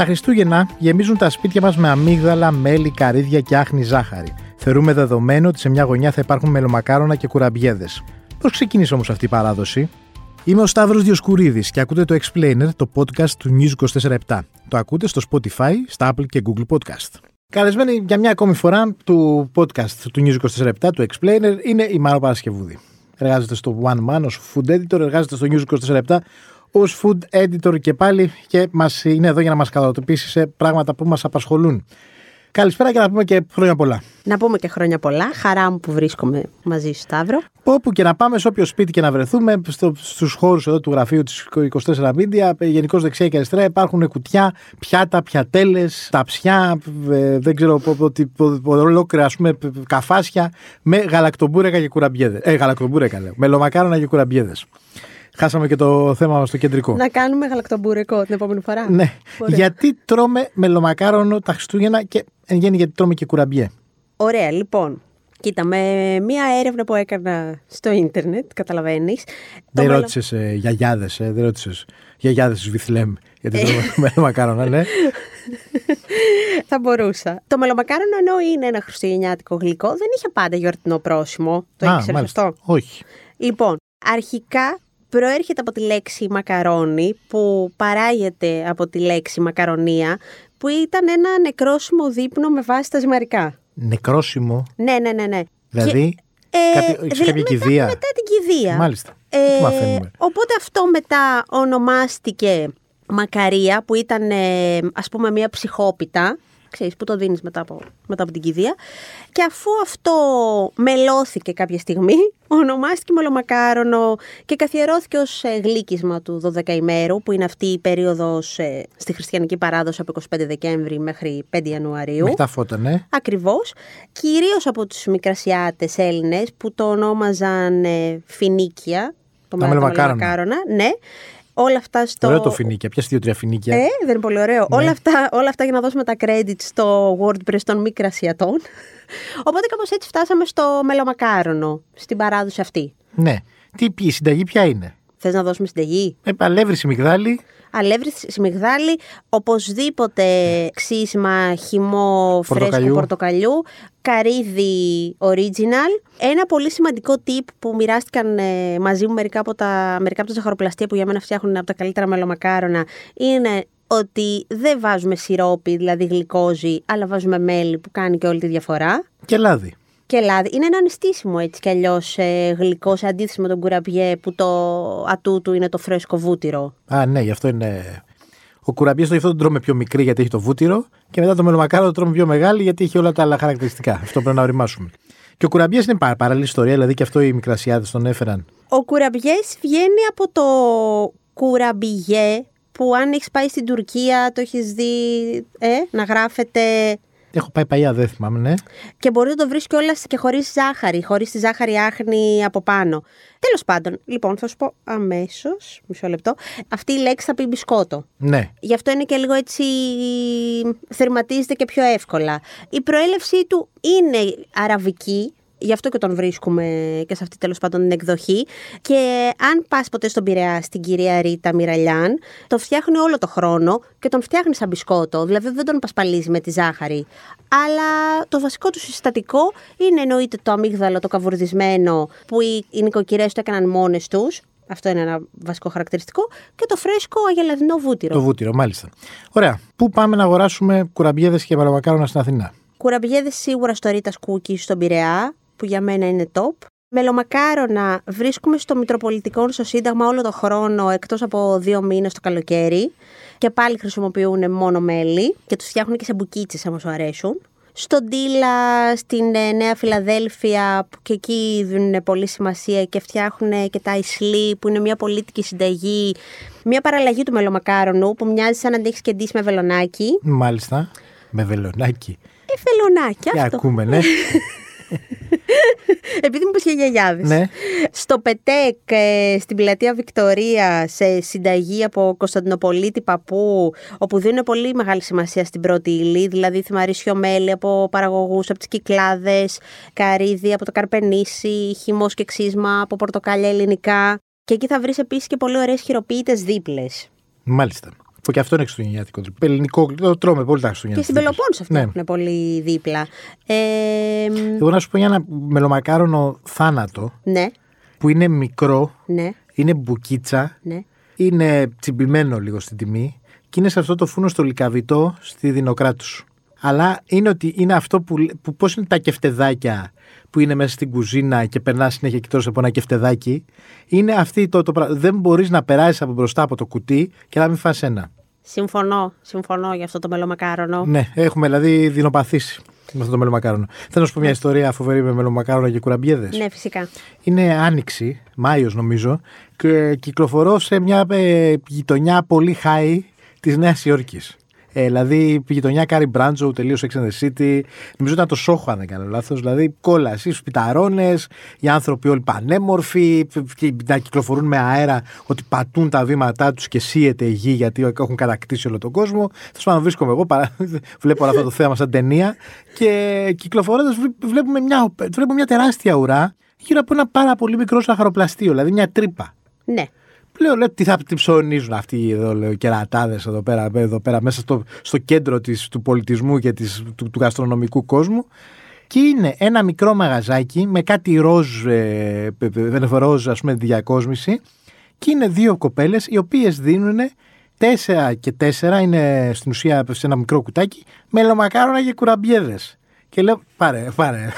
Τα Χριστούγεννα γεμίζουν τα σπίτια μας με αμύγδαλα, μέλι, καρύδια και άχνη ζάχαρη. Θεωρούμε δεδομένο ότι σε μια γωνιά θα υπάρχουν μελομακάρονα και κουραμπιέδες. Πώς ξεκίνησε όμως αυτή η παράδοση, Είμαι ο Σταύρος Διοσκουρίδης και ακούτε το Explainer, το podcast του News 24 Το ακούτε στο Spotify, στα Apple και Google Podcast. Καλεσμένη για μια ακόμη φορά του podcast του News 24 του Explainer είναι η Μάρο Παρασκευούδη. Εργάζεται στο One Man ως food editor, εργάζεται στο News 24 ως food editor και πάλι και μας είναι εδώ για να μας κατατοπίσεις σε πράγματα που μας απασχολούν. Καλησπέρα και να πούμε και χρόνια πολλά. Να πούμε και χρόνια πολλά. Χαρά μου που βρίσκομαι μαζί σου, Σταύρο. Όπου και να πάμε, σε όποιο σπίτι και να βρεθούμε, στο, στους χώρους εδώ του γραφείου της 24 Media, γενικώς δεξιά και αριστερά υπάρχουν κουτιά, πιάτα, πιατέλες, ταψιά, ε, δεν ξέρω ολόκληρα ας πούμε καφάσια με γαλακτομπούρεκα και κουραμπιέδες. Ε, γαλακτομπούρεκα λέω. Μελομακάρονα και κουραμπιέδες. Χάσαμε και το θέμα μα στο κεντρικό. Να κάνουμε γαλακτομπούρεκο την επόμενη φορά. Ναι. Γιατί τρώμε μελομακάρονο τα Χριστούγεννα και εν γέννη γιατί τρώμε και κουραμπιέ; Ωραία, λοιπόν. Κοίτα, με μία έρευνα που έκανα στο ίντερνετ, καταλαβαίνεις. Δεν μελο... ρώτησες ε, γιαγιάδες, ε, δεν ρώτησες γιαγιάδες του Βιθλέμ γιατί τρώμε μελομακάρονα, ναι. Θα μπορούσα. Το μελομακάρονο ενώ είναι ένα χριστουγεννιάτικο γλυκό, δεν είχε πάντα γιορτινό πρόσημο. Το ήξερες αυτό; Όχι. Λοιπόν, αρχικά προέρχεται από τη λέξη μακαρόνι που παράγεται από τη λέξη μακαρονία που ήταν ένα νεκρόσιμο δείπνο με βάση τα ζυμαρικά. Νεκρόσιμο; Ναι, ναι, ναι. ναι. Δηλαδή, και, ε, κάποιο, έχεις κάποια κηδεία; Μετά, την κηδεία. Μάλιστα. Ε, μαθαίνουμε. Οπότε αυτό μετά ονομάστηκε μακαρία που ήταν ε, ας πούμε μια ψυχόπιτα ξέρεις, που το δίνεις μετά από, μετά από την κηδεία. Και αφού αυτό μελώθηκε κάποια στιγμή, ονομάστηκε μελομακάρονο και καθιερώθηκε ως ε, γλύκισμα του 12 ημέρου, που είναι αυτή η περίοδος ε, στη χριστιανική παράδοση από 25 Δεκέμβρη μέχρι 5 Ιανουαρίου. Με τα φώτα, ναι. Ακριβώς. Κυρίως από τους μικρασιάτες Έλληνες που το ονόμαζαν ε, φινίκια, το μελομακάρονα. Ναι όλα αυτά στο. Ωραίο το φινίκια. Ποια δύο-τρία φινίκια. Ε, δεν είναι πολύ ωραίο. Ναι. Όλα, αυτά, όλα αυτά για να δώσουμε τα credits στο WordPress των μη κρασιατών. Οπότε κάπως έτσι φτάσαμε στο μελομακάρονο, στην παράδοση αυτή. Ναι. Τι πει, η συνταγή ποια είναι; Θες να δώσουμε συνταγή; Ε, αλεύρι μυγδάλι αλεύρι σιμιγδάλι, οπωσδήποτε ξύσιμα χυμό φρέσκο πορτοκαλιού, καρύδι original. Ένα πολύ σημαντικό tip που μοιράστηκαν ε, μαζί μου μερικά από τα, μερικά από τα ζαχαροπλαστεία που για μένα φτιάχνουν από τα καλύτερα μελομακάρονα είναι ότι δεν βάζουμε σιρόπι, δηλαδή γλυκόζι, αλλά βάζουμε μέλι που κάνει και όλη τη διαφορά. Και λάδι και λάδι. Είναι ένα ανιστήσιμο έτσι κι αλλιώς ε, γλυκό σε αντίθεση με τον κουραμπιέ που το ατού του είναι το φρέσκο βούτυρο. Α, ναι, γι' αυτό είναι. Ο κουραμπιές το γι' αυτό τον τρώμε πιο μικρή γιατί έχει το βούτυρο και μετά το μελομακάρο το τρώμε πιο μεγάλη γιατί έχει όλα τα άλλα χαρακτηριστικά. Αυτό πρέπει να οριμάσουμε. Και ο κουραμπιές είναι πάρα παράλληλη ιστορία, δηλαδή και αυτό οι μικρασιάδες τον έφεραν. Ο κουραμπιές βγαίνει από το κουραμπιέ που αν έχεις πάει στην Τουρκία το έχεις δει ε, να γράφεται Έχω πάει παλιά, δεν θυμάμαι, ναι. Και μπορεί να το βρει κιόλα και χωρίς ζάχαρη, χωρίς τη ζάχαρη άχνη από πάνω. Τέλος πάντων, λοιπόν, θα σου πω αμέσως, μισό λεπτό. Αυτή η λέξη θα πει μπισκότο. Ναι. Γι' αυτό είναι και λίγο έτσι. θερματίζεται και πιο εύκολα. Η προέλευσή του είναι αραβική, Γι' αυτό και τον βρίσκουμε και σε αυτή τέλος πάντων την εκδοχή. Και αν πας ποτέ στον Πειραιά στην κυρία Ρίτα Μιραλιάν, το φτιάχνει όλο το χρόνο και τον φτιάχνει σαν μπισκότο. Δηλαδή δεν τον πασπαλίζει με τη ζάχαρη. Αλλά το βασικό του συστατικό είναι εννοείται το αμύγδαλο, το καβουρδισμένο, που οι, οι νοικοκυρές το έκαναν μόνες τους. Αυτό είναι ένα βασικό χαρακτηριστικό. Και το φρέσκο αγελαδινό βούτυρο. Το βούτυρο, μάλιστα. Ωραία. Πού πάμε να αγοράσουμε κουραμπιέδες και παραμακάρονα στην Αθηνά. Κουραμπιέδες σίγουρα στο Ρίτας Κούκι στον Πειραιά που για μένα είναι top. Μελομακάρονα βρίσκουμε στο Μητροπολιτικό στο Σύνταγμα όλο το χρόνο εκτός από δύο μήνες το καλοκαίρι και πάλι χρησιμοποιούν μόνο μέλι και τους φτιάχνουν και σε μπουκίτσες άμα σου αρέσουν. Στο Ντίλα, στην ε, Νέα Φιλαδέλφια, που και εκεί δίνουν πολύ σημασία και φτιάχνουν και τα Ισλή, που είναι μια πολίτικη συνταγή. Μια παραλλαγή του μελομακάρονου που μοιάζει σαν να αντέχει και με βελονάκι. Μάλιστα. Με βελονάκι. Ε, βελονάκι, αυτό. Και ακούμε, ναι. Επειδή μου είπε για Ναι. Στο Πετέκ, ε, στην πλατεία Βικτωρία, σε συνταγή από Κωνσταντινοπολίτη Παππού, όπου δίνουν πολύ μεγάλη σημασία στην πρώτη ύλη, δηλαδή θυμαρίσιο μέλι από παραγωγούς από τις κυκλάδες, καρύδι από το καρπενήσι, χυμός και ξύσμα από πορτοκάλια ελληνικά. Και εκεί θα βρεις επίσης και πολύ ωραίες χειροποίητες δίπλες. Μάλιστα. Που και αυτό είναι χριστουγεννιάτικο. Ελληνικό, το τρώμε πολύ τα Χριστούγεννα. Και στην Πελοπόννησο αυτό Ναι. έχουν πολύ δίπλα. Ε, Εγώ να σου πω για ένα μελομακάρονο θάνατο ναι, που είναι μικρό, ναι, είναι μπουκίτσα, ναι. είναι τσιμπημένο λίγο στην τιμή και είναι σε αυτό το φούρνο στο λικαβιτό στη Δινοκράτους. Αλλά είναι ότι είναι αυτό που, που πώς είναι τα κεφτεδάκια που είναι μέσα στην κουζίνα και περνά συνέχεια και τρως από ένα κεφτεδάκι. Είναι αυτή το, το πράγμα. Δεν μπορείς να περάσεις από μπροστά από το κουτί και να μην φας ένα. Συμφωνώ, συμφωνώ για αυτό το μελομακάρονο. Ναι, έχουμε δηλαδή δεινοπαθήσει με αυτό το μελομακάρονο. Θέλω να σου πω μια ιστορία φοβερή με μελομακάρονα και κουραμπιέδες. Ναι, φυσικά. Είναι άνοιξη, Μάιος νομίζω, και κυκλοφορώ σε μια ε, γειτονιά πολύ high της Νέας Υόρκης. Ε, δηλαδή η γειτονιά Κάρι Μπράντσο, τελείως Sex and the City. Νομίζω ήταν το Σόχο, αν δεν κάνω λάθος. Δηλαδή κόλαση, σπιταρώνες, οι άνθρωποι όλοι πανέμορφοι, και να κυκλοφορούν με αέρα ότι πατούν τα βήματά τους και σείεται η γη γιατί έχουν κατακτήσει όλο τον κόσμο. Τέλος πάντων, βρίσκομαι εγώ, παρά, βλέπω όλο αυτό το θέμα σαν ταινία και κυκλοφορώντας βλέπουμε μια, βλέπουμε μια τεράστια ουρά γύρω από ένα πάρα πολύ μικρό σαχαροπλαστείο, δηλαδή μια τρύπα. Ναι. Λέω, λέω τι θα τι ψωνίζουν αυτοί εδώ, λέω, κερατάδες εδώ πέρα, εδώ πέρα μέσα στο, στο κέντρο της, του πολιτισμού και της, του, του γαστρονομικού κόσμου. Και είναι ένα μικρό μαγαζάκι με κάτι ροζ, ε, ε, ε, ροζ ας πούμε διακόσμηση και είναι δύο κοπέλες οι οποίες δίνουν τέσσερα και τέσσερα είναι στην ουσία σε ένα μικρό κουτάκι μελομακάρονα και κουραμπιέδες. Και λέω πάρε, πάρε.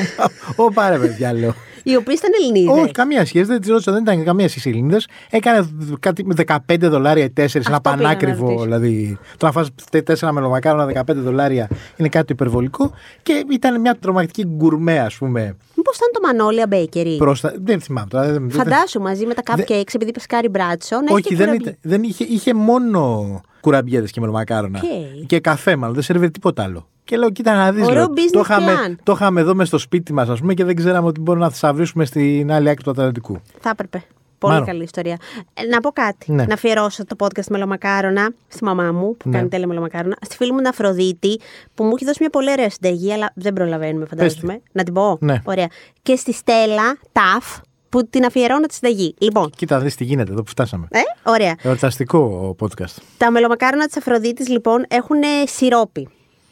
Ω πάρε παιδιά λέω. Οι οποίοι ήταν Ελληνίδες. Όχι, καμία σχέση. Δεν τη ρώτησα, δεν ήταν καμία σχέση Ελληνίδες. Έκανε κάτι με 15 δολάρια ή 4, ένα πήγα να πανάκριβο. ρωτήσω. Δηλαδή, το να φας 4 μελομακάρονα 15 δολάρια είναι κάτι υπερβολικό. Και ήταν μια τρομακτική γκουρμέ, ας πούμε. Μήπως ήταν το Μανόλια Bakery; Πρόστα... Δεν θυμάμαι τώρα. Δεν... δεν- Φαντάσου μαζί με τα cupcakes, επειδή είπες Κάρι Μπράτσο. να έχει Όχι, και δεν, κουραμπι- ήταν, δεν είχε, είχε μόνο κουραμπιέδες και μελομακάρονα. Οκ. Και καφέ, μάλλον. Δεν σέρβιρε τίποτα άλλο. Και λέω, κοίτα να δεις. Ωραίο το, business είχαμε, plan. το είχαμε εδώ μες στο σπίτι μας, ας πούμε, και δεν ξέραμε ότι μπορούμε να θα βρίσκουμε στην άλλη άκρη του Ατλαντικού. Θα έπρεπε. Πολύ Μάλλον. καλή ιστορία. Ε, να πω κάτι. Ναι. Να αφιερώσω το podcast μελομακάρονα στη μαμά μου που Ναι. κάνει τέλεια μελομακάρονα. Στη φίλη μου την Αφροδίτη που μου έχει δώσει μια πολύ ωραία συνταγή, αλλά δεν προλαβαίνουμε, φαντάζομαι. Να την πω. Ναι. Ωραία. Και στη Στέλλα Ταφ που την αφιερώνω τη συνταγή. Λοιπόν. Κοίτα, δεις τι γίνεται εδώ που φτάσαμε. Ε, ωραία. Εορταστικό podcast. Τα μελομακάρονα της Αφροδίτης λοιπόν έχουν σιρόπι.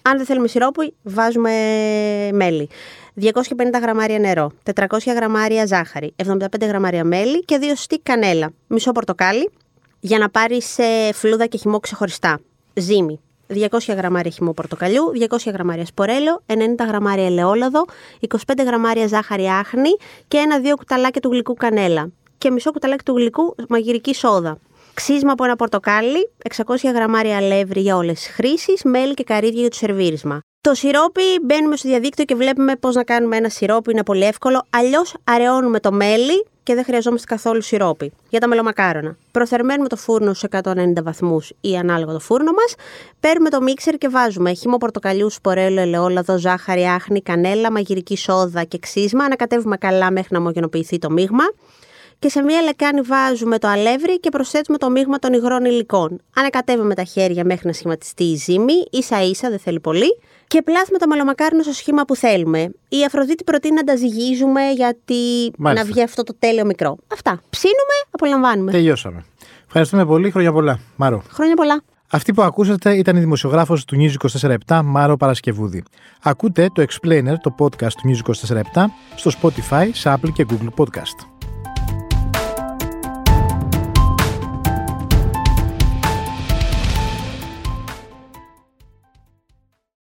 Αν δεν θέλουμε σιρόπι, βάζουμε μέλι. 250 γραμμάρια νερό, 400 γραμμάρια ζάχαρη, 75 γραμμάρια μέλι και δύο στικ κανέλα. Μισό πορτοκάλι για να πάρει φλούδα και χυμό ξεχωριστά. Ζύμη. 200 γραμμάρια χυμό πορτοκαλιού, 200 γραμμάρια σπορέλαιο, 90 γραμμάρια ελαιόλαδο, 25 γραμμάρια ζάχαρη άχνη και ένα-δύο κουταλάκια του γλυκού κανέλα. Και μισό κουταλάκι του γλυκού μαγειρική σόδα. Ξύσμα από ένα πορτοκάλι, 600 γραμμάρια αλεύρι για όλες τις χρήσεις, μέλι και καρύδια για το σερβίρισμα. Το σιρόπι μπαίνουμε στο διαδίκτυο και βλέπουμε πώς να κάνουμε ένα σιρόπι, είναι πολύ εύκολο. Αλλιώς αραιώνουμε το μέλι και δεν χρειαζόμαστε καθόλου σιρόπι. Για τα μελομακάρονα. Προθερμαίνουμε το φούρνο στου 190 βαθμούς ή ανάλογα το φούρνο μας. Παίρνουμε το μίξερ και βάζουμε χυμό πορτοκαλιού, σπορέλο, ελαιόλαδο, ζάχαρη, άχνη, κανέλα, μαγειρική σόδα και ξύσμα. Ανακατεύουμε καλά μέχρι να ομογενοποιηθεί το μείγμα και σε μία λεκάνη βάζουμε το αλεύρι και προσθέτουμε το μείγμα των υγρών υλικών. Ανακατεύουμε τα χέρια μέχρι να σχηματιστεί η ζύμη, ίσα ίσα, δεν θέλει πολύ. Και πλάθουμε το μελομακάρονο στο σχήμα που θέλουμε. Η Αφροδίτη προτείνει να τα ζυγίζουμε γιατί Μάλιστα. να βγει αυτό το τέλειο μικρό. Αυτά. Ψήνουμε, απολαμβάνουμε. Τελειώσαμε. Ευχαριστούμε πολύ. Χρόνια πολλά. Μάρο. Χρόνια πολλά. Αυτή που ακούσατε ήταν η δημοσιογράφος του News 24-7 Μάρο Παρασκευούδη. Ακούτε το Explainer, το podcast του News 24-7 στο Spotify, σε Apple και Google Podcast.